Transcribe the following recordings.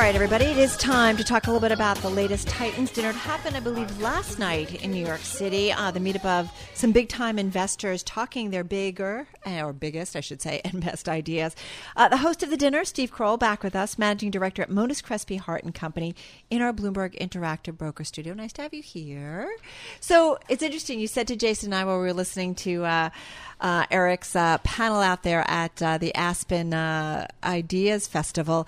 Right, everybody, it is time to talk a little bit about the latest Titans dinner. It happened, I believe, last night in New York City. Uh, the meetup of some big time investors talking their bigger, uh, or biggest, I should say, and best ideas. Uh, the host of the dinner, Steve Kroll, back with us, managing director at Monness Crespi Hardt and Company in our Bloomberg Interactive Broker Studio. Nice to have you here. So it's interesting. You said to Jason and I while we were listening to uh, uh, Eric's uh, panel out there at the Aspen Ideas Festival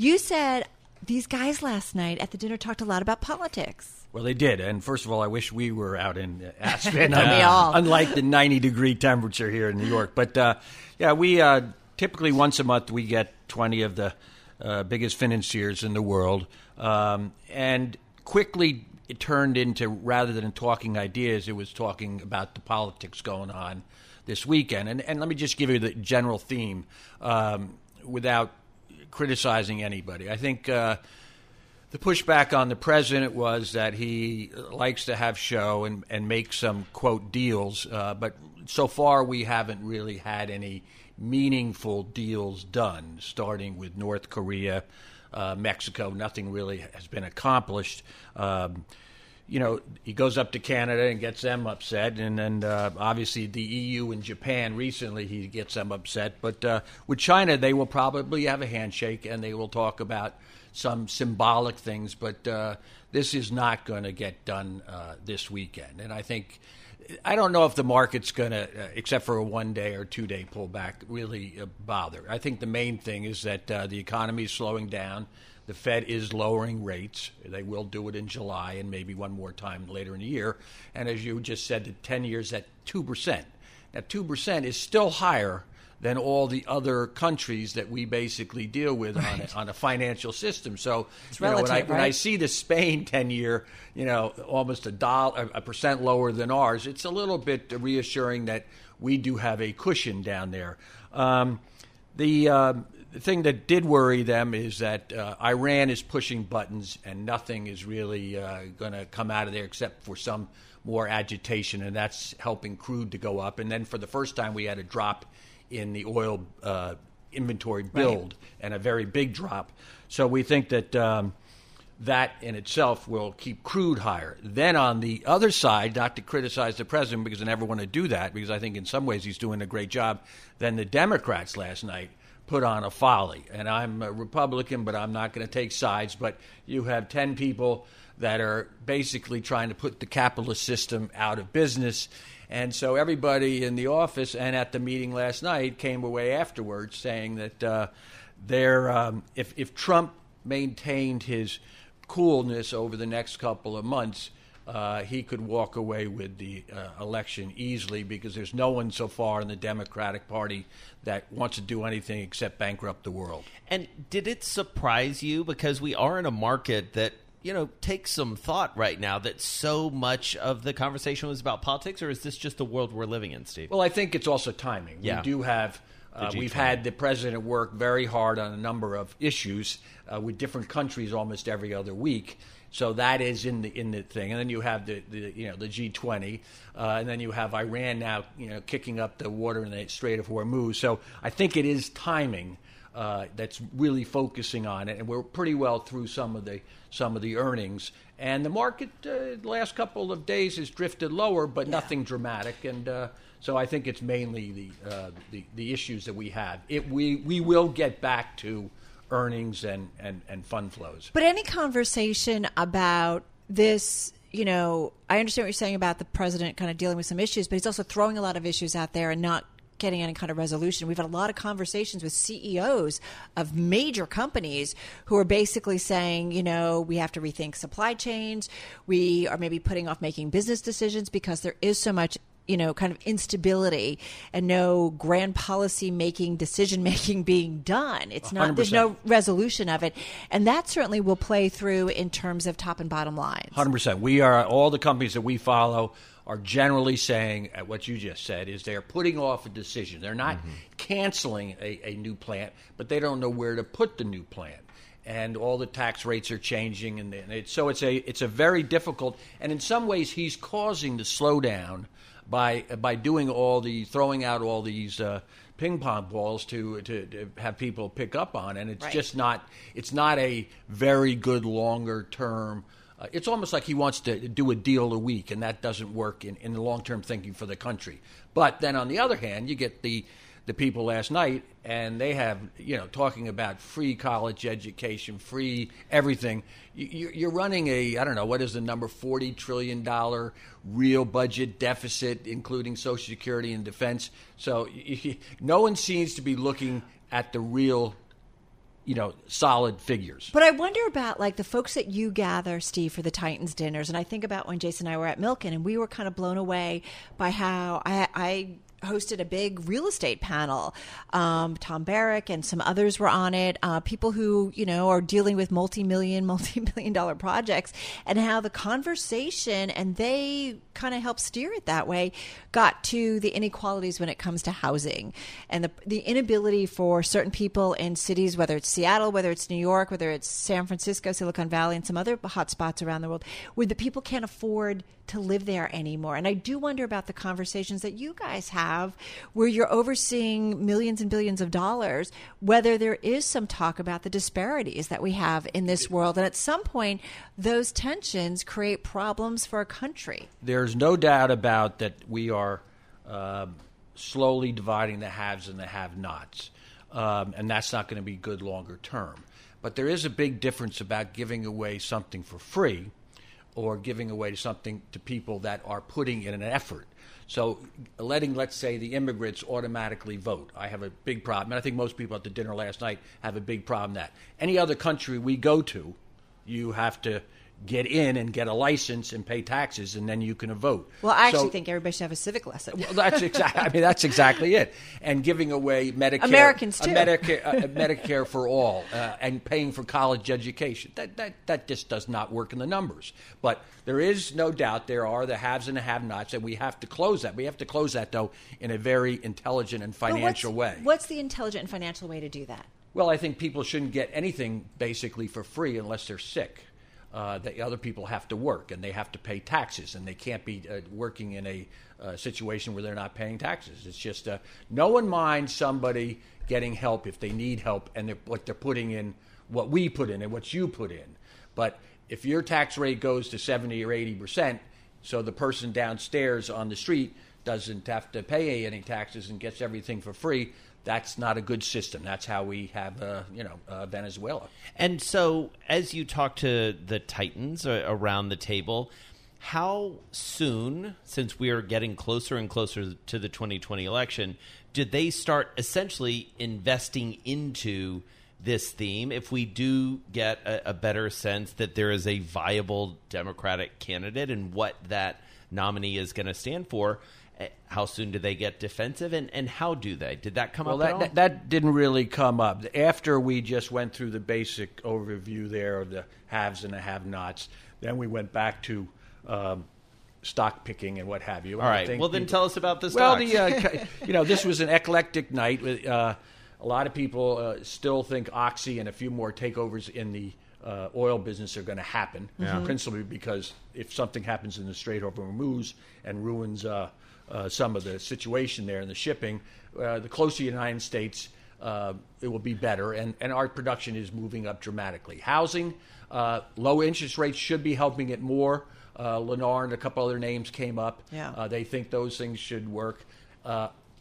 you said these guys last night at the dinner talked a lot about politics. Well, they did. And first of all, I wish we were out in Aspen, uh, unlike the 90 degree temperature here in New York. But uh, yeah, we uh, typically once a month we get 20 of the uh, biggest financiers in the world. Um, and quickly it turned into, rather than talking ideas, it was talking about the politics going on this weekend. And, and let me just give you the general theme um, without criticizing anybody. I think uh, the pushback on the president was that he likes to have show and, and make some quote deals, uh, but so far we haven't really had any meaningful deals done, starting with North Korea, uh, Mexico. Nothing really has been accomplished. Um, you know, he goes up to Canada and gets them upset, and then uh, obviously the EU and Japan recently he gets them upset. But uh, with China, they will probably have a handshake and they will talk about some symbolic things. But uh, this is not going to get done uh, this weekend, and I think. I don't know if the market's going to, uh, except for a one day or two day pullback, really uh, bother. I think the main thing is that the economy is slowing down the Fed is lowering rates. They will do it in July and maybe one more time later in the year. And as you just said, the 10 years at 2%. Now, 2% is still higher than all the other countries that we basically deal with right. on, a, on a financial system. So, you relative, know, when I, right? when I see the Spain 10 year, you know, almost a dollar, a percent lower than ours, it's a little bit reassuring that we do have a cushion down there. Um, the, um, the thing that did worry them is that uh, Iran is pushing buttons and nothing is really uh, going to come out of there except for some more agitation, and that's helping crude to go up. And then for the first time, we had a drop in the oil uh, inventory build right. and a very big drop. So we think that. Um, that in itself will keep crude higher. Then on the other side, not to criticize the president because I never want to do that because I think in some ways he's doing a great job. Then the Democrats last night put on a folly. And I'm a Republican, but I'm not going to take sides. But you have 10 people that are basically trying to put the capitalist system out of business. And so everybody in the office and at the meeting last night came away afterwards saying that uh, um, if, if Trump maintained his coolness over the next couple of months, uh, he could walk away with the uh, election easily because there's no one so far in the Democratic Party that wants to do anything except bankrupt the world. And did it surprise you because we are in a market that you know takes some thought right now that so much of the conversation was about politics, or is this just the world we're living in, Steve? Well, I think it's also timing. Yeah. We do have. Uh, we've had the president work very hard on a number of issues uh, with different countries almost every other week. So that is in the in the thing, and then you have the, the you know the G20, uh, and then you have Iran now you know kicking up the water in the Strait of Hormuz. So I think it is timing uh, that's really focusing on it, and we're pretty well through some of the some of the earnings, and the market uh, the last couple of days has drifted lower, but yeah. nothing dramatic, and. Uh, so I think it's mainly the, uh, the the issues that we have. It we we will get back to earnings and, and, and fund flows. But any conversation about this, you know, I understand what you're saying about the president kind of dealing with some issues, but he's also throwing a lot of issues out there and not getting any kind of resolution. We've had a lot of conversations with CEOs of major companies who are basically saying, you know, we have to rethink supply chains. We are maybe putting off making business decisions because there is so much you know, kind of instability and no grand policy making, decision making being done. It's not, 100%. there's no resolution of it. And that certainly will play through in terms of top and bottom lines. Hundred percent. We are all the companies that we follow are generally saying at what you just said is they're putting off a decision. They're not mm-hmm. canceling a, a new plant, but they don't know where to put the new plant. And all the tax rates are changing, and, and it, so it's a it's a very difficult. And in some ways, he's causing the slowdown by by doing all the throwing out all these uh, ping pong balls to, to to have people pick up on, and it's Right. just not it's not a very good longer term. Uh, it's almost like he wants to do a deal a week, and that doesn't work in, in the long term thinking for the country. But then on the other hand, you get the the people last night, and they have you know talking about free college education, free everything. You, you're running a I don't know what is the number forty trillion dollar real budget deficit, including Social Security and defense. So no one seems to be looking at the real you know solid figures. But I wonder about like the folks that you gather, Steve, for the Titans dinners, and I think about when Jason and I were at Milken, and we were kind of blown away by how I, I hosted a big real estate panel. Um, Tom Barrick and some others were on it. Uh, people who you know are dealing with multi-million, multi-million dollar projects, and how the conversation and they kind of helped steer it that way got to the inequalities when it comes to housing and the the inability for certain people in cities, whether it's Seattle, whether it's New York, whether it's San Francisco, Silicon Valley, and some other hot spots around the world, where the people can't afford to live there anymore. And I do wonder about the conversations that you guys have where you're overseeing millions and billions of dollars, whether there is some talk about the disparities that we have in this world. And at some point, those tensions create problems for a country. There's no doubt about that we are uh, slowly dividing the haves and the have-nots, um, and that's not going to be good longer term. But there is a big difference about giving away something for free or giving away something to people that are putting in an effort. So, letting, let's say, the immigrants automatically vote. I have a big problem, and I think most people at the dinner last night have a big problem that any other country we go to, you have to get in and get a license and pay taxes, and then you can vote. Well, I actually So- think everybody should have a civic lesson. well, that's exactly. I mean, that's exactly it. And giving away Medicare, Americans, too. Medicare, uh, Medicare for all, uh, and paying for college education. That that that just does not work in the numbers. But there is no doubt there are the haves and the have-nots, and we have to close that. We have to close that though in a very intelligent and financial what's, way. What's the intelligent and financial way to do that? Well, I think people shouldn't get anything basically for free unless they're sick. Uh, the other people have to work and they have to pay taxes, and they can't be uh, working in a uh, situation where they're not paying taxes. It's just uh, no one minds somebody getting help if they need help and they're, what they're putting in, what we put in and what you put in. But if your tax rate goes to 70 or 80 percent, so the person downstairs on the street doesn't have to pay any taxes and gets everything for free, that's not a good system. That's how we have, uh, you know, uh, Venezuela. And so, as you talk to the Titans uh, around the table, how soon, since we are getting closer and closer to the 2020 election, did they start essentially investing into this theme? If we do get a, a better sense that there is a viable Democratic candidate and what that nominee is going to stand for, how soon do they get defensive, and, and how do they? Did that come Well, up at that, that that didn't really come up after we just went through the basic overview there of the haves and the have-nots. Then we went back to um, stock picking and what have you. all right. Well, then tell us about this. Well, the uh, you know this was an eclectic night. With, uh, a lot of people uh, still think Oxy and a few more takeovers in the uh, oil business are going to happen. Principally because if something happens in the Strait of Hormuz and ruins uh, uh, some of the situation there in the shipping, uh, the closer to the United States, uh, it will be better. And, and our production is moving up dramatically. Housing, uh, low interest rates should be helping it more. Uh, Lennar and a couple other names came up. Yeah. Uh, they think those things should work.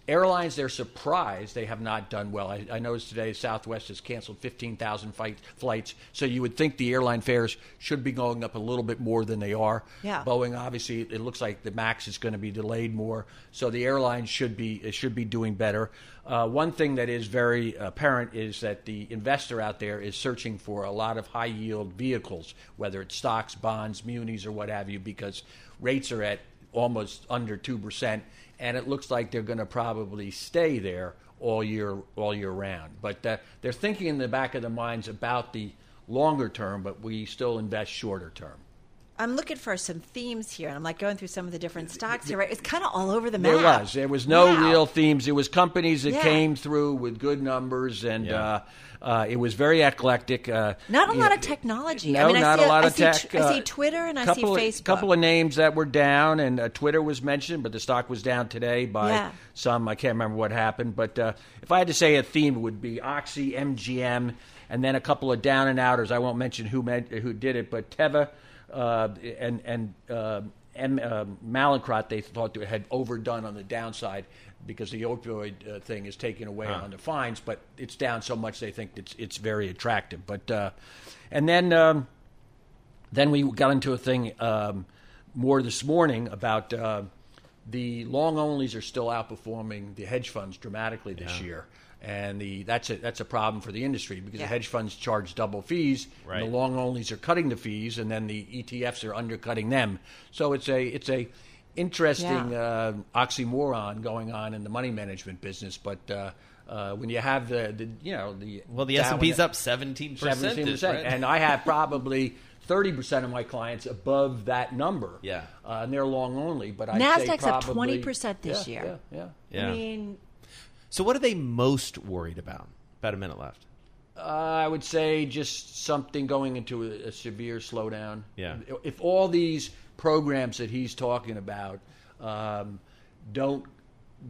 Airlines, they're surprised they have not done well. I, I noticed today Southwest has canceled 15,000 flights, so you would think the airline fares should be going up a little bit more than they are. Yeah. Boeing, obviously, it looks like the MAX is going to be delayed more, so the airlines should be it should be doing better. Uh, one thing that is very apparent is that the investor out there is searching for a lot of high yield vehicles, whether it's stocks, bonds, munis, or what have you, because rates are at almost under two percent, and it looks like they're going to probably stay there all year all year round. But uh, they're thinking in the back of their minds about the longer term, but we still invest shorter term. I'm looking for some themes here, and I'm like going through some of the different stocks here. Right, it's kind of all over the map. There was. There was no Wow. real themes. It was companies that Yeah. came through with good numbers, and Yeah. uh, uh, it was very eclectic. Uh, Not a lot know, of technology. No, I mean, not I see a lot I of see, tech. tw- I see uh, Twitter and I see of, Facebook. couple of names that were down, and uh, Twitter was mentioned, but the stock was down today by Yeah. some. I can't remember what happened, but uh, if I had to say a theme, it would be Oxy, MGM, and then a couple of down and outers. I won't mention who meant, who did it, but Teva uh, and and uh, M, uh, Mallinckrodt they thought they had overdone on the downside because the opioid uh, thing is taken away on the fines, but it's down so much they think it's it's very attractive. But uh, and then. Um, then we got into a thing um, more this morning about uh, the long onlys are still outperforming the hedge funds dramatically this year. And the, that's, a, that's a problem for the industry because Yeah. the hedge funds charge double fees. Right. And the long onlys are cutting the fees, and then the ETFs are undercutting them. So it's a, it's a interesting Yeah. uh, oxymoron going on in the money management business. But uh, uh, when you have the, the you know the Well, the S and and P's up seventeen percent. Seventeen percent, and I have probably thirty percent of my clients above that number. Yeah. uh, and they're long only. But I say Nasdaq's up 20% this yeah, year. Yeah, yeah. Yeah. I mean, So, what are they most worried about? About a minute left. Uh, I would say just something going into a, a severe slowdown. Yeah. If all these programs that he's talking about um, don't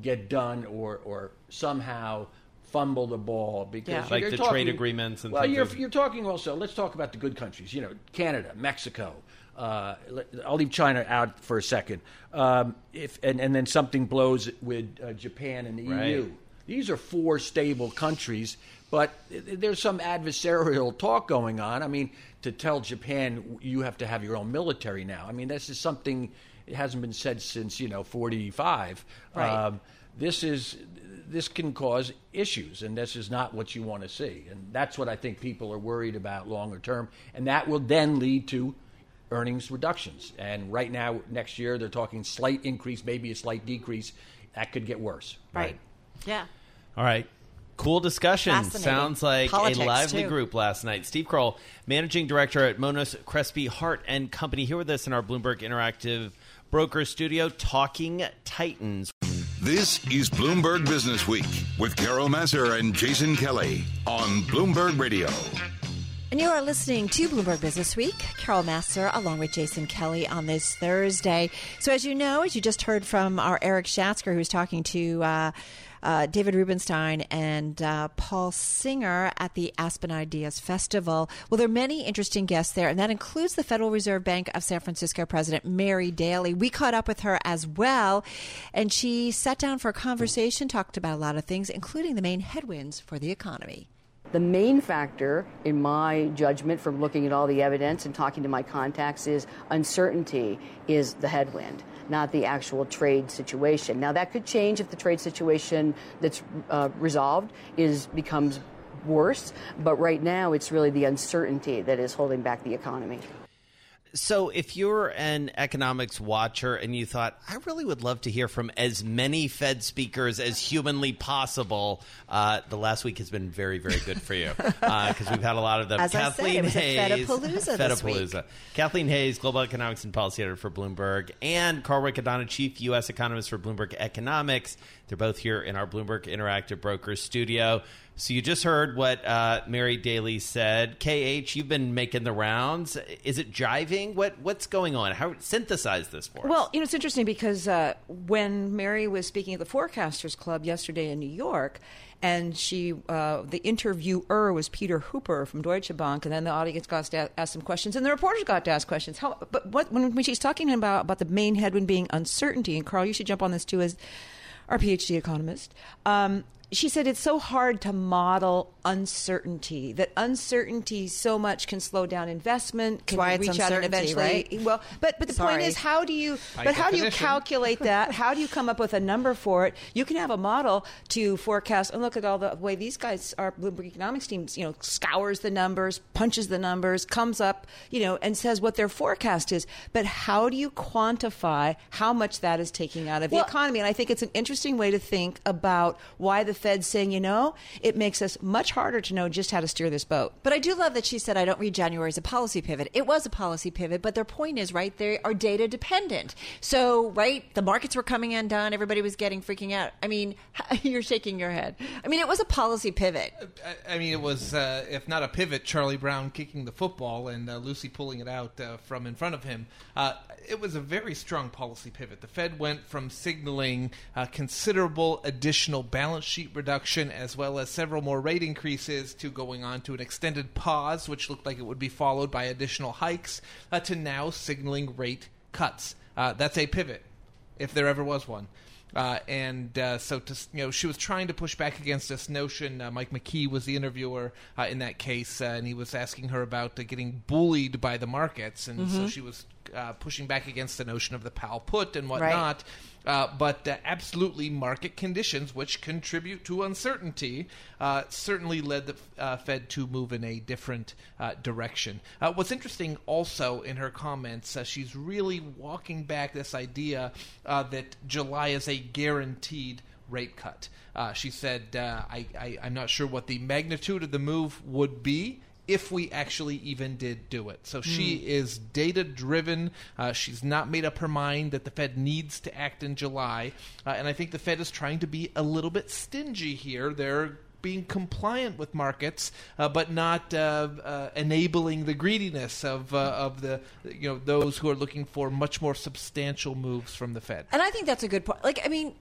get done or or somehow fumble the ball because Yeah. Like you're the talking- trade agreements and well, things you're like- you're talking also. Let's talk about the good countries. You know, Canada, Mexico. Uh, I'll leave China out for a second. Um, if and, and then something blows with uh, Japan and the Right. EU. These are four stable countries, but there's some adversarial talk going on. I mean, to tell Japan you have to have your own military now. I mean, this is something it hasn't been said since you know 45. Right. Um, this is this can cause issues, and this is not what you want to see. And that's what I think people are worried about longer term, and that will then lead to earnings reductions. And right now, next year, they're talking slight increase, maybe a slight decrease. That could get worse. right. Yeah. All right. Cool discussion. Sounds like Politics, a lively too. group last night. Steve Kroll, managing director at Monness Crespi Hardt and Company, here with us in our Bloomberg Interactive Broker Studio, talking Titans. This is Bloomberg Business Week with Carol Massar and Jason Kelly on Bloomberg Radio. And you are listening to Bloomberg Business Week. Carol Massar along with Jason Kelly on this Thursday. So, as you know, as you just heard from our Eric Schatzker, who's talking to uh, uh, David Rubenstein and uh, Paul Singer at the Aspen Ideas Festival. Well, there are many interesting guests there, and that includes the Federal Reserve Bank of San Francisco President Mary Daly. We caught up with her as well, and she sat down for a conversation, talked about a lot of things, including the main headwinds for the economy. The main factor, in my judgment, from looking at all the evidence and talking to my contacts, is uncertainty is the headwind, not the actual trade situation. Now, that could change if the trade situation that's uh, resolved is becomes worse, but right now it's really the uncertainty that is holding back the economy. So, if you're an economics watcher and you thought, I really would love to hear from as many Fed speakers as humanly possible, uh, the last week has been very, very good for you because we've had a lot of them. As I said, Kathleen was a Hays, Fedapalooza this week. Fedapalooza. Kathleen Hays, global economics and policy editor for Bloomberg, and Carl Riccadonna, chief U.S. economist for Bloomberg Economics. They're both here in our Bloomberg Interactive Brokers studio. So you just heard what uh, Mary Daly said. KH, you've been making the rounds. Is it jiving? What what's going on? How synthesize this for us? Well, you know, it's interesting because uh, when Mary was speaking at the Forecasters Club yesterday in New York, and she, uh, the interviewer was Peter Hooper from Deutsche Bank, and then the audience got to ask some questions, and the reporters got to ask questions. How, but what, when, when she's talking about about the main headwind being uncertainty, and Carl, you should jump on this too as our PhD economist. Um, she said it's so hard to model uncertainty that uncertainty so much can slow down investment can why it's reach out and eventually right? well but but the point is how do you By but how do you calculate that? How do you come up with a number for it? You can have a model to forecast and look at all the way these guys our bloomberg economics teams you know scours the numbers punches the numbers comes up you know and says what their forecast is. But how do you quantify how much that is taking out of Well- the economy? And i think it's an interesting way to think about why the fed's saying you know it makes us much harder to know just how to steer this boat But I do love that she said, I don't read January as a policy pivot. It was a policy pivot, but their point is, right, they are data dependent. So, right, the markets were coming undone. Everybody was getting freaking out. I mean, you're shaking your head. I mean, it was a policy pivot. I, I mean, it was, uh, if not a pivot, Charlie Brown kicking the football and uh, Lucy pulling it out uh, from in front of him. Uh, it was a very strong policy pivot. The Fed went from signaling uh, considerable additional balance sheet reduction as well as several more rate increases to going on to an extended pause, which looked like it would be followed by additional hikes, uh, to now signaling rate cuts. Uh, that's a pivot, if there ever was one. Uh, and uh, so, to, you know, she was trying to push back against this notion. Uh, Mike McKee was the interviewer uh, in that case, uh, and he was asking her about uh, getting bullied by the markets, and so she was uh, pushing back against the notion of the Powell put and whatnot. Uh, but uh, absolutely, market conditions, which contribute to uncertainty, uh, certainly led the uh, Fed to move in a different uh, direction. Uh, what's interesting also in her comments, she's really walking back this idea that July is a guaranteed rate cut. She said, I, I, I'm not sure what the magnitude of the move would be if we actually even did do it. So she is data driven. Uh, she's not made up her mind that the Fed needs to act in July. Uh, and I think the Fed is trying to be a little bit stingy here. They're being compliant with markets, uh, but not uh, uh, enabling the greediness of uh, of the you know those who are looking for much more substantial moves from the Fed. And I think that's a good point. Like, I mean,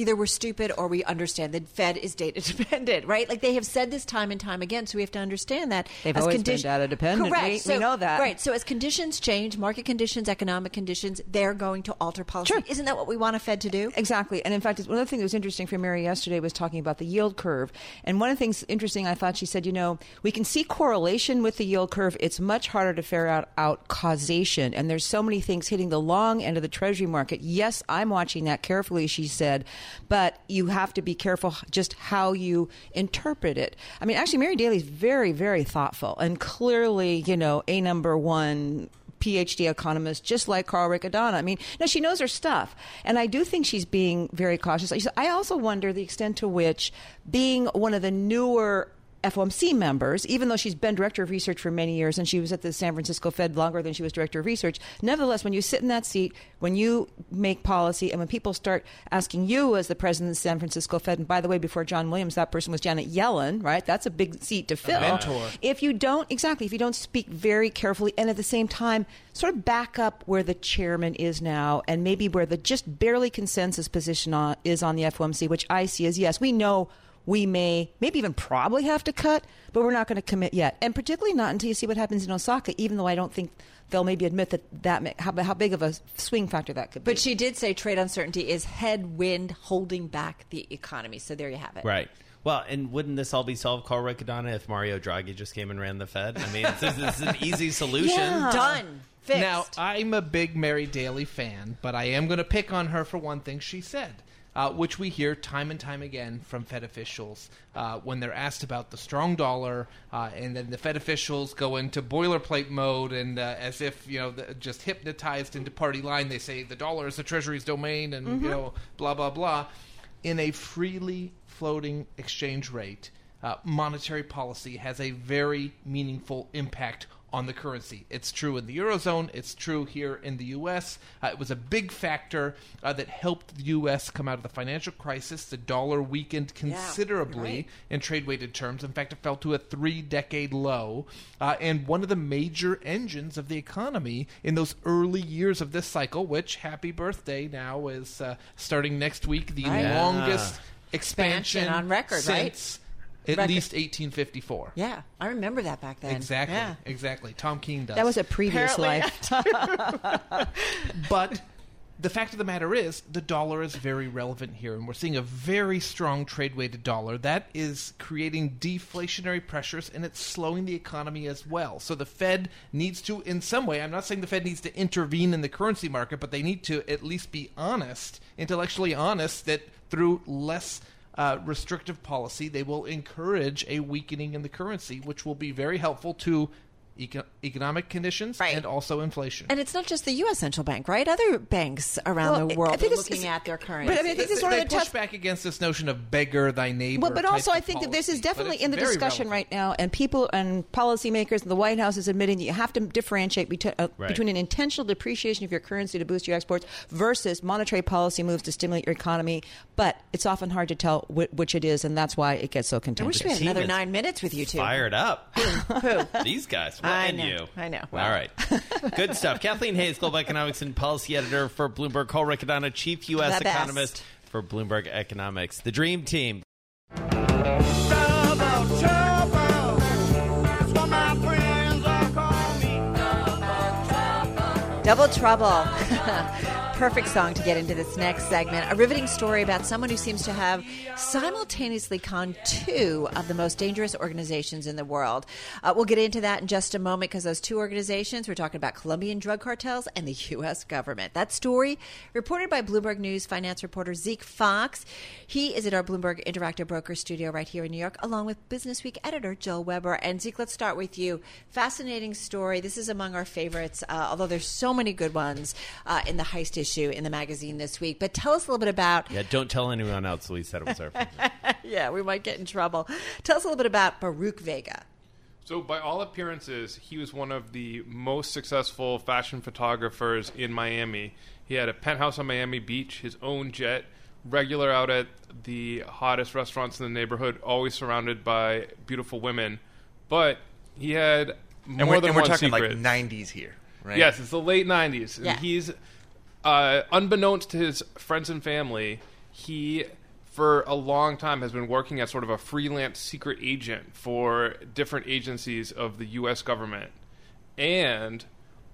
either we're stupid or we understand that Fed is data dependent, right? Like they have said this time and time again, so we have to understand that. They've as always been data dependent. Correct. We- we know that. Right. So as conditions change, market conditions, economic conditions, they're going to alter policy. Sure. Isn't that what we want a Fed to do? Exactly. And in fact, one of the things that was interesting for Mary yesterday was talking about the yield curve. And one of the things interesting, I thought she said, you know, we can see correlation with the yield curve. It's much harder to figure out, out causation. And there's so many things hitting the long end of the Treasury market. Yes, I'm watching that carefully, she said, but you have to be careful just how you interpret it. I mean, actually, Mary Daly's very, very thoughtful and clearly, you know, a number one PhD economist, just like Carl Riccadonna. I mean, no, she knows her stuff, and I do think she's being very cautious. I also wonder the extent to which being one of the newer FOMC members, even though she's been director of research for many years and she was at the San Francisco Fed longer than she was director of research. Nevertheless, when you sit in that seat, when you make policy, and when people start asking you as the president of the San Francisco Fed, and by the way, before John Williams, that person was Janet Yellen, right? That's a big seat to fill. mentor. If you don't, exactly, if you don't speak very carefully and at the same time sort of back up where the chairman is now and maybe where the just barely consensus position on, is on the FOMC, which I see as yes, we know we may, maybe even probably have to cut, but we're not going to commit yet. And particularly not until you see what happens in Osaka, even though I don't think they'll maybe admit that, that may, how, how big of a swing factor that could be. But she did say trade uncertainty is headwind holding back the economy. So there you have it. Right. Well, and wouldn't this all be solved, Carl Riccadonna, if Mario Draghi just came and ran the Fed? I mean, this, this is an easy solution. Yeah. Done. Fixed. Now, I'm a big Mary Daly fan, but I am going to pick on her for one thing she said, uh, which we hear time and time again from Fed officials uh, when they're asked about the strong dollar, uh, and then the Fed officials go into boilerplate mode, and uh, as if you know, the, just hypnotized into party line, they say the dollar is the Treasury's domain, and you know, blah blah blah. In a freely floating exchange rate, uh, monetary policy has a very meaningful impact on the currency. It's true in the Eurozone, it's true here in the U.S. Uh, it was a big factor uh, that helped the U.S. come out of the financial crisis. The dollar weakened considerably right. in trade weighted terms. In fact, it fell to a three decade low. Uh, and one of the major engines of the economy in those early years of this cycle, which, happy birthday now, is uh, starting next week, the Right. longest expansion, Expansion on record, right? Since at Record. least 1854. Yeah, I remember that back then. Exactly. Yeah. Exactly. Tom Keene does. that was a previous Apparently. life. but the fact of the matter is, the dollar is very relevant here, and we're seeing a very strong trade weighted dollar that is creating deflationary pressures and it's slowing the economy as well. So the Fed needs to, in some way, I'm not saying the Fed needs to intervene in the currency market, but they need to at least be honest, intellectually honest, that through less uh, restrictive policy, they will encourage a weakening in the currency, which will be very helpful to eco- economic conditions Right. and also inflation. And it's not just the U.S. central bank, right? Other banks around Well, the I world think are it's- looking it's- at their currency. but I mean, I think this is one they of the push tough back against this notion of beggar thy neighbor. Well, but types also, I think that this is definitely in the discussion relevant. right now, and people and policymakers, and the White House is admitting that you have to differentiate between, uh, Right. between an intentional depreciation of your currency to boost your exports versus monetary policy moves to stimulate your economy. But it's often hard to tell wh- which it is, and that's why it gets so I contentious. wish we had Team another nine minutes with you two. Fired up. Who? These guys. What I and know, you? I know. All Well. right. Good stuff. Kathleen Hays, Global Economics and Policy Editor for Bloomberg. Carl Riccadonna, Chief U.S. The best. Economist for Bloomberg Economics. The Dream Team. Double Trouble. Perfect song to get into this next segment. A riveting story about someone who seems to have simultaneously conned two of the most dangerous organizations in the world. Uh, we'll get into that in just a moment because those two organizations, we're talking about Colombian drug cartels and the U.S. government. That story reported by Bloomberg News finance reporter Zeke Faux. He is at our Bloomberg Interactive Broker studio right here in New York, along with Business Week editor Joel Weber. And Zeke, let's start with you. Fascinating story. This is among our favorites, uh, although there's so many good ones uh, in the heist issue in the magazine this week. But tell us a little bit about. Yeah, don't tell anyone else. We said it was our yeah, we might get in trouble. Tell us a little bit about Baruch Vega. So, by all appearances, he was one of the most successful fashion photographers in Miami. He had a penthouse on Miami Beach, his own jet, regular out at the hottest restaurants in the neighborhood, always surrounded by beautiful women. But he had more and we're, than and we're one talking secret. like 90s here, right? Yes, it's the late '90s, and he's uh, unbeknownst to his friends and family, he for a long time has been working as sort of a freelance secret agent for different agencies of the U.S. government, and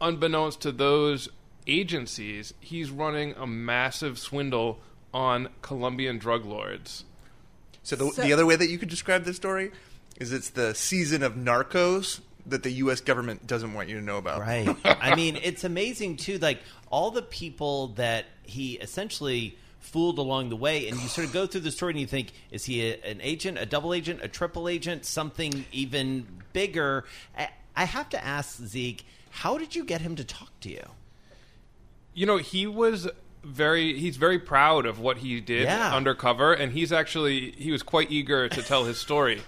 unbeknownst to those agencies, he's running a massive swindle on Colombian drug lords. So the, the other way that you could describe this story is it's the season of Narcos that the U.S. government doesn't want you to know about. Right. I mean, it's amazing too. Like all the people that he essentially fooled along the way, and you sort of go through the story and you think, is he a, an agent, a double agent, a triple agent, something even bigger? I, I have to ask Zeke, how did you get him to talk to you? you know he was very he's very proud of what he did Yeah. undercover and he's actually he was quite eager to tell his story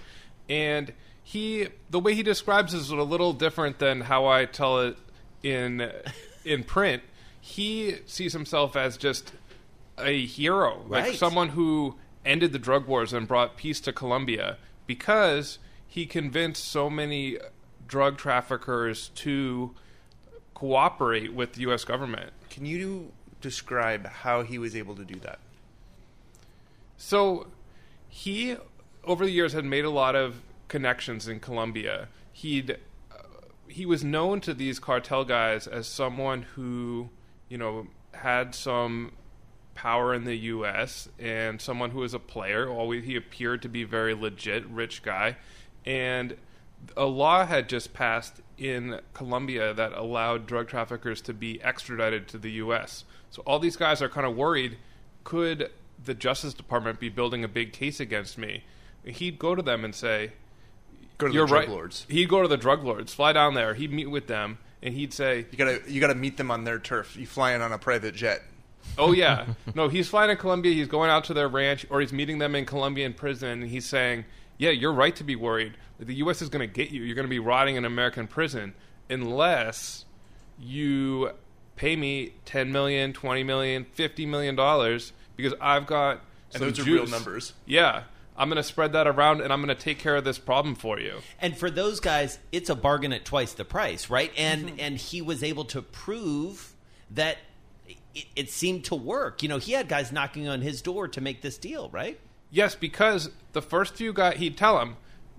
and he the way he describes it is a little different than how i tell it in in print. He sees himself as just a hero like someone who ended the drug wars and brought peace to colombia because he convinced so many drug traffickers to cooperate with the us government. Can you describe how he was able to do that? So he, over the years, had made a lot of connections in Colombia. He'd uh, he was known to these cartel guys as someone who, you know, had some power in the U.S. and someone who was a player. Always he appeared to be very legit, rich guy, and a law had just passed in Colombia that allowed drug traffickers to be extradited to the U.S. So all these guys are kind of worried: could the Justice Department be building a big case against me? He'd go to them and say, Go to "You're the drug right." lords. He'd go to the drug lords, fly down there. He'd meet with them, and he'd say, You gotta you gotta meet them on their turf. You fly in on a private jet. Oh yeah, no, he's flying to Colombia. He's going out to their ranch, or he's meeting them in Colombian prison. And he's saying, "Yeah, you're right to be worried. The U.S. is going to get you. You're going to be rotting in American prison unless you pay me 10 million, 20 million, 50 million dollars because I've got And those are real numbers. Yeah, I'm going to spread that around, and I'm going to take care of this problem for you." And for those guys, it's a bargain at twice the price, right? And mm-hmm. and he was able to prove that it, it seemed to work. You know, he had guys knocking on his door to make this deal, right? Yes, because the first few guys, he'd tell him,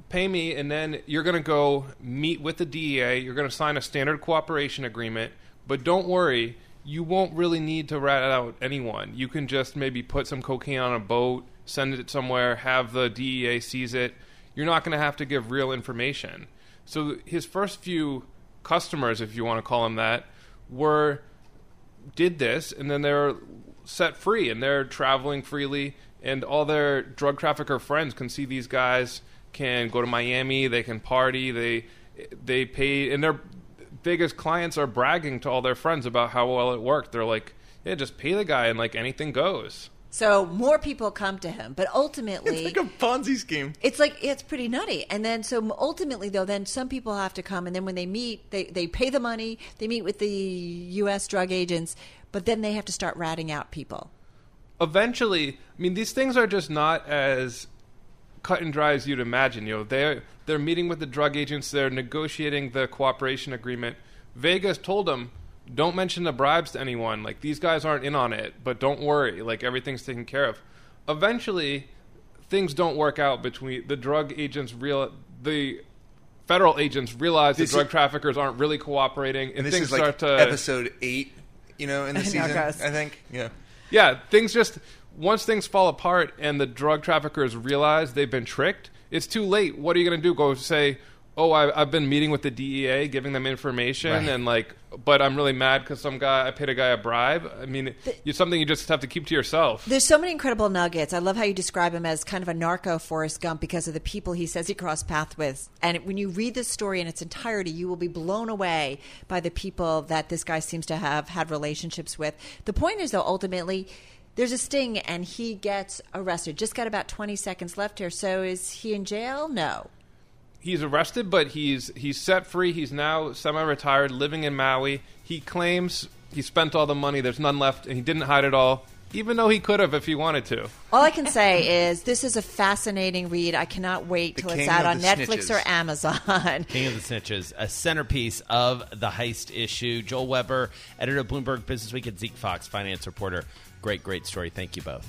pay me, and then you're going to go meet with the DEA. You're going to sign a standard cooperation agreement. But don't worry, you won't really need to rat out anyone. You can just maybe put some cocaine on a boat, send it somewhere, have the DEA seize it. You're not going to have to give real information. So his first few customers, if you want to call them that, were did this, and then they're set free, and they're traveling freely, and all their drug trafficker friends can see these guys can go to Miami, they can party, they they pay, and their biggest clients are bragging to all their friends about how well it worked. They're like, yeah, just pay the guy, and like anything goes. So more people come to him, but ultimately, It's like a Ponzi scheme. It's like it's pretty nutty. And then so ultimately though, then some people have to come and then when they meet, they they pay the money, they meet with the US drug agents, but then they have to start ratting out people. eventually, I mean, these things are just not as cut and dry as you'd imagine. You know, they're they're meeting with the drug agents, they're negotiating the cooperation agreement. Vegas told them, "Don't mention the bribes to anyone. Like these guys aren't in on it, but don't worry. Like everything's taken care of." Eventually, things don't work out between the drug agents. Real the federal agents realize This the drug is- traffickers aren't really cooperating, and, And this things is like start to episode eight, you know, in the season. I think. Yeah. yeah, things just once things fall apart and the drug traffickers realize they've been tricked, it's too late. What are you going to do? Go say, "Oh, I, I've been meeting with the DEA, giving them information, Right. and like, but I'm really mad because some guy I paid a guy a bribe." I mean, it's something you just have to keep to yourself. There's so many incredible nuggets. I love how you describe him as kind of a narco Forrest Gump because of the people he says he crossed paths with. And when you read this story in its entirety, you will be blown away by the people that this guy seems to have had relationships with. The point is, though, ultimately, there's a sting and he gets arrested. Just got about 20 seconds left here. So is he in jail? No. He's arrested, but he's he's set free. He's now semi-retired, living in Maui. He claims he spent all the money. There's none left, and he didn't hide it all, even though he could have if he wanted to. All I can say is this is a fascinating read. I cannot wait till it's out on the Netflix or. Amazon. King of the Snitches, a centerpiece of the heist issue. Joel Weber, editor of Bloomberg Business Week, and Zeke Faux, finance reporter. Great, great story. Thank you both.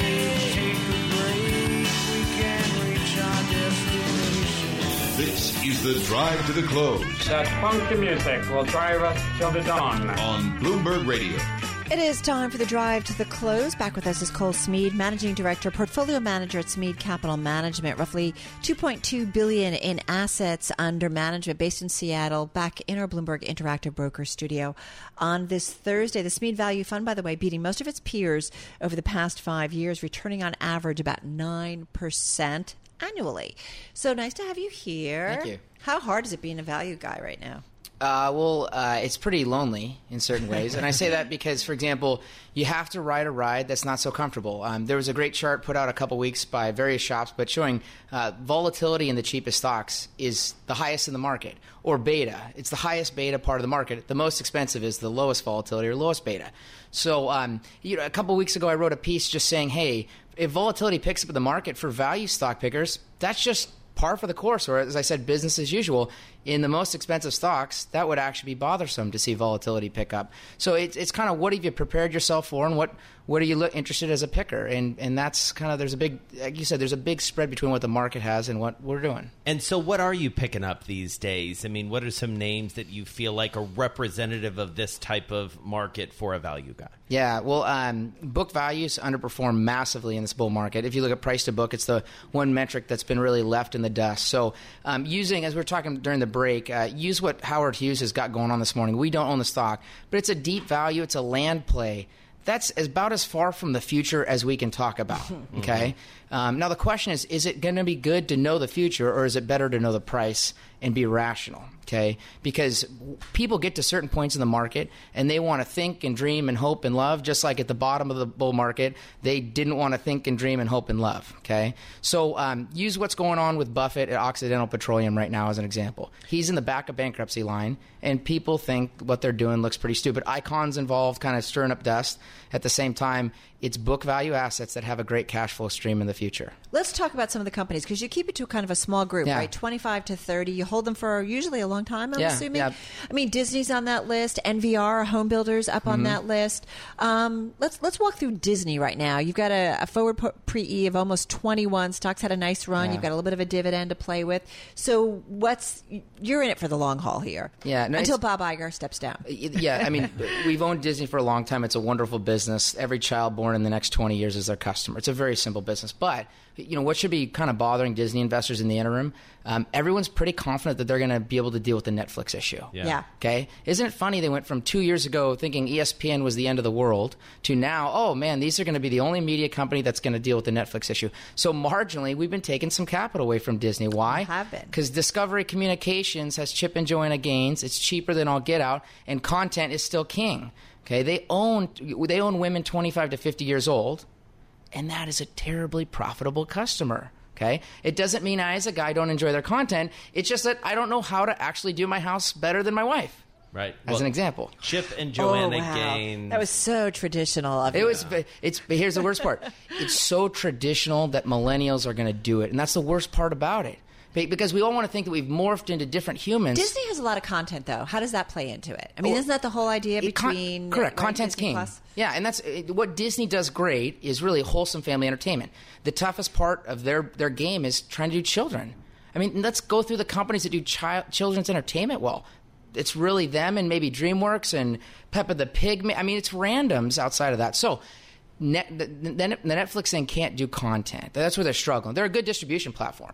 This is the drive to the close That funky music will drive us till the dawn. on Bloomberg Radio. It is time for the drive to the close. Back with us is Cole Smead, managing director, portfolio manager at Smead Capital Management. Roughly 2.2 billion in assets under management, based in Seattle. Back in our Bloomberg Interactive Broker Studio on this Thursday. The Smead Value Fund, by the way, beating most of its peers over the past five years, returning on average about nine percent annually. So nice to have you here. Thank you. How hard is it being a value guy right now? Uh, well, uh, it's pretty lonely in certain ways, and I say that because, for example, you have to ride a ride that's not so comfortable. Um, there was a great chart put out a couple weeks by various shops, but showing uh, volatility in the cheapest stocks is the highest in the market, or beta. It's the highest beta part of the market. The most expensive is the lowest volatility or lowest beta. So, um, you know, a couple weeks ago, I wrote a piece just saying, hey, if volatility picks up in the market for value stock pickers, that's just par for the course, or as I said, business as usual. In the most expensive stocks, that would actually be bothersome to see volatility pick up. So it's it's kind of what have you prepared yourself for, and what what are you look, interested as a picker, and and that's kind of there's a big like you said there's a big spread between what the market has and what we're doing. And so, what are you picking up these days? I mean, what are some names that you feel like are representative of this type of market for a value guy? Yeah, well, um, book values underperform massively in this bull market. If you look at price to book, it's the one metric that's been really left in the dust. So, um, using, as we are talking during the break, uh, use what Howard Hughes has got going on this morning. We don't own the stock, but it's a deep value, it's a land play. That's about as far from the future as we can talk about. Okay. Um, now the question is: Is it going to be good to know the future, or is it better to know the price? And be rational. Okay, because people get to certain points in the market and they want to think and dream and hope and love, just like at the bottom of the bull market, they didn't want to think and dream and hope and love. Okay, so um, use what's going on with Buffett at Occidental Petroleum right now as an example. He's in the back of bankruptcy line, and people think what they're doing looks pretty stupid. Icahn's involved, kind of stirring up dust. At the same time, it's book value assets that have a great cash flow stream in the future. Let's talk about some of the companies because you keep it to kind of a small group, Yeah. right? 25 to 30. You hold them for usually a long time, I'm Yeah, assuming. yeah. I mean, Disney's on that list, NVR, home builders up on Mhm. that list. Um, let's let's walk through Disney right now. You've got a, a forward pre E of almost 21. Stocks had a nice run. Yeah. You've got a little bit of a dividend to play with. So, what's you're in it for the long haul here. Yeah, no, until Bob Iger steps down. yeah, I mean, we've owned Disney for a long time. It's a wonderful business. Every child born in the next 20 years as their customer. It's a very simple business. But, you know, what should be kind of bothering Disney investors in the interim? Um, everyone's pretty confident that they're going to be able to deal with the Netflix issue. Yeah. Yeah. Okay. Isn't it funny they went from two years ago thinking ESPN was the end of the world to now, oh man, these are going to be the only media company that's going to deal with the Netflix issue. So marginally, we've been taking some capital away from Disney. Why? have been. Because Discovery Communications has Chip and Joanna Gaines. It's cheaper than all get out, and content is still king. Okay, they own they own women 25 to 50 years old, and that is a terribly profitable customer. Okay, it doesn't mean I, as a guy, don't enjoy their content. It's just that I don't know how to actually do my house better than my wife. Right. As an example. Chip and Joanna oh, wow. Gaines. That was so traditional of It you. was. It's. but Here's the worst part. It's so traditional that millennials are going to do it, and that's the worst part about it. Be- Because we all want to think that we've morphed into different humans. Disney has a lot of content, though. How does that play into it? I mean, Well, isn't that the whole idea It con- between correct right, content's Disney king Plus? yeah and that's uh, what disney does great is really wholesome family entertainment the toughest part of their their game is trying to do children i mean let's go through the companies that do chi- children's entertainment well it's really them and maybe dreamworks and peppa the pig i mean it's randoms outside of that so Net, the, the, the Netflix thing can't do content. That's where they're struggling. They're a good distribution platform.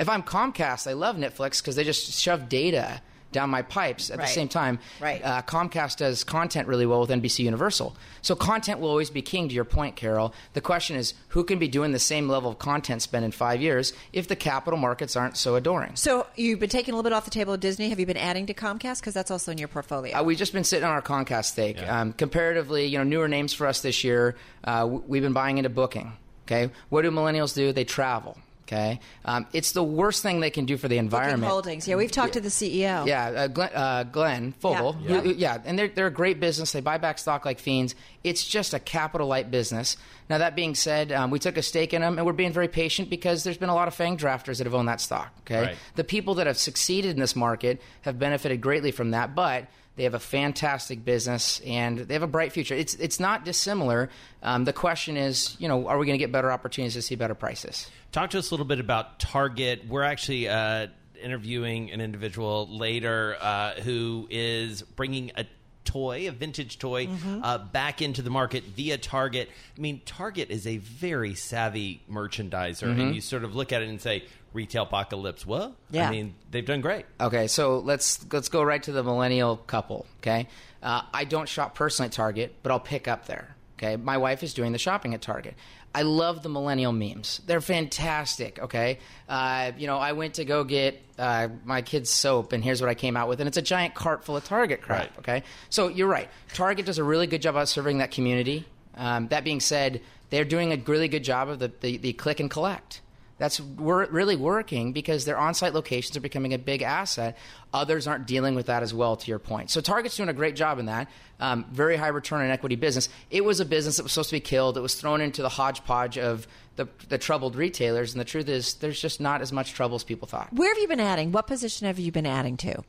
If I'm Comcast, I love Netflix because they just shove data down my pipes. At Right. the same time, Right. uh, Comcast does content really well with NBC Universal. So content will always be king. To your point, Carol, the question is who can be doing the same level of content spend in five years if the capital markets aren't so adoring. So you've been taking a little bit off the table of Disney. Have you been adding to Comcast because that's also in your portfolio? Uh, we've just been sitting on our Comcast stake. Um, comparatively, you know, newer names for us this year. Uh, we've been buying into Booking. Okay, what do millennials do? They travel. Okay, um, it's the worst thing they can do for the Booking environment. Holdings. Yeah, we've talked to the CEO. Yeah, uh, Glenn, uh, Glenn Fogel. Yeah. Yeah. who- yeah, and they're, they're a great business. They buy back stock like fiends. It's just a capital light business. Now, that being said, um, we took a stake in them, and we're being very patient because there's been a lot of FANG drafters that have owned that stock. Okay, Right. the people that have succeeded in this market have benefited greatly from that, but they have a fantastic business and they have a bright future. It's it's not dissimilar. Um, the question is, you know, are we going to get better opportunities to see better prices? Talk to us a little bit about Target. We're actually uh, interviewing an individual later uh, who is bringing a toy, a vintage toy, Mm-hmm. uh, back into the market via Target. I mean, Target is a very savvy merchandiser, Mhm. and you sort of look at it and say, "Retail apocalypse." Well, Yeah. I mean, they've done great. Okay, so let's let's go right to the millennial couple. Okay, uh, I don't shop personally at Target, but I'll pick up there. Okay, my wife is doing the shopping at Target. I love the millennial memes. They're fantastic. Okay, uh, you know, I went to go get uh, my kid's soap, and here's what I came out with, and it's a giant cart full of Target crap. Right. Okay, so you're right. Target does a really good job of serving that community. Um, that being said, they're doing a really good job of the, the, the click and collect. That's wor- really working because their on-site locations are becoming a big asset. Others aren't dealing with that as well. To your point, so Target's doing a great job in that. Um, very high return on equity business. It was a business that was supposed to be killed. It was thrown into the hodgepodge of the, the troubled retailers, and the truth is, there's just not as much trouble as people thought. Where have you been adding? What position have you been adding to?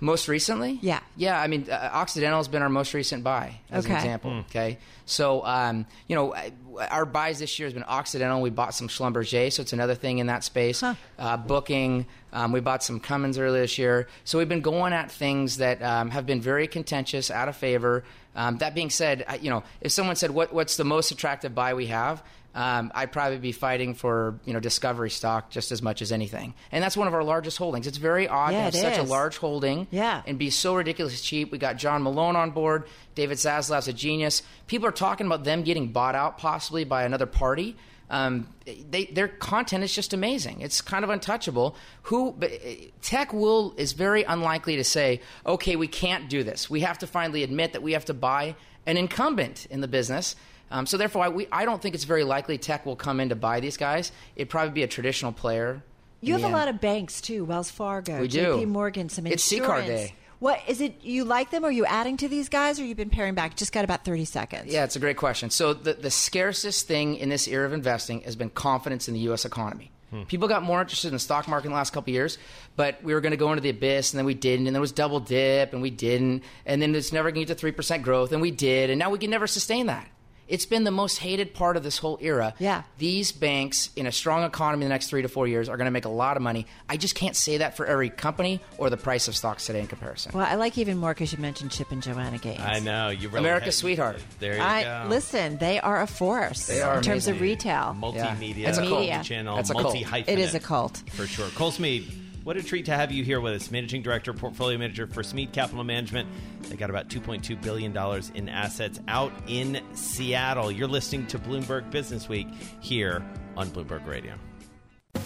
Most recently? Yeah. Yeah, I mean, uh, Occidental has been our most recent buy, as Okay. an example. Okay. So, um, you know, uh, our buys this year has been Occidental. We bought some Schlumberger, so it's another thing in that space. Uh, booking. Um, we bought some Cummins earlier this year. So we've been going at things that um, have been very contentious, out of favor. Um, that being said, I, you know, if someone said, what, what's the most attractive buy we have? Um, I'd probably be fighting for you know Discovery stock just as much as anything, and that's one of our largest holdings. It's very odd Yeah, to have such a large holding Yeah. and be so ridiculously cheap. We got John Malone on board. David Zaslav's a genius. People are talking about them getting bought out possibly by another party. Um, they, their content is just amazing. It's kind of untouchable. Who but, uh, tech will is very unlikely to say, okay, we can't do this. We have to finally admit that we have to buy an incumbent in the business. Um, so therefore, I, we, I don't think it's very likely tech will come in to buy these guys. It'd probably be a traditional player. You have a end. lot of banks too, Wells Fargo, We do. JP Morgan, some It's insurance. CCAR day. What is it? You like them? Are you adding to these guys, or you've been paring back? Just got about thirty seconds. Yeah, it's a great question. So the, the scarcest thing in this era of investing has been confidence in the U.S. economy. Hmm. People got more interested in the stock market in the last couple of years, but we were going to go into the abyss, and then we didn't, and there was double dip, and we didn't, and then it's never going to get to three percent growth, and we did, and now we can never sustain that. It's been the most hated part of this whole era. Yeah. These banks in a strong economy in the next three to four years are going to make a lot of money. I just can't say that for every company or the price of stocks today in comparison. Well, I like even more because you mentioned Chip and Joanna Gaines. I know you. Really America's had- sweetheart. There you I go. listen. They are a force They are in terms of retail. multimedia, That's a cult. Media. channel, That's a cult. multi hyphenate. It is a cult. for sure. Cole Smead, what a treat to have you here with us, managing director, portfolio manager for Smead Capital Management. They got about two point two billion dollars in assets out in Seattle. You're listening to Bloomberg Business Week here on Bloomberg Radio.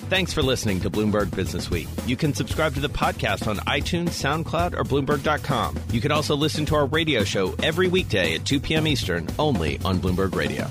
Thanks for listening to Bloomberg Business Week. You can subscribe to the podcast on iTunes, SoundCloud, or Bloomberg.com. You can also listen to our radio show every weekday at 2 p.m. Eastern, only on Bloomberg Radio.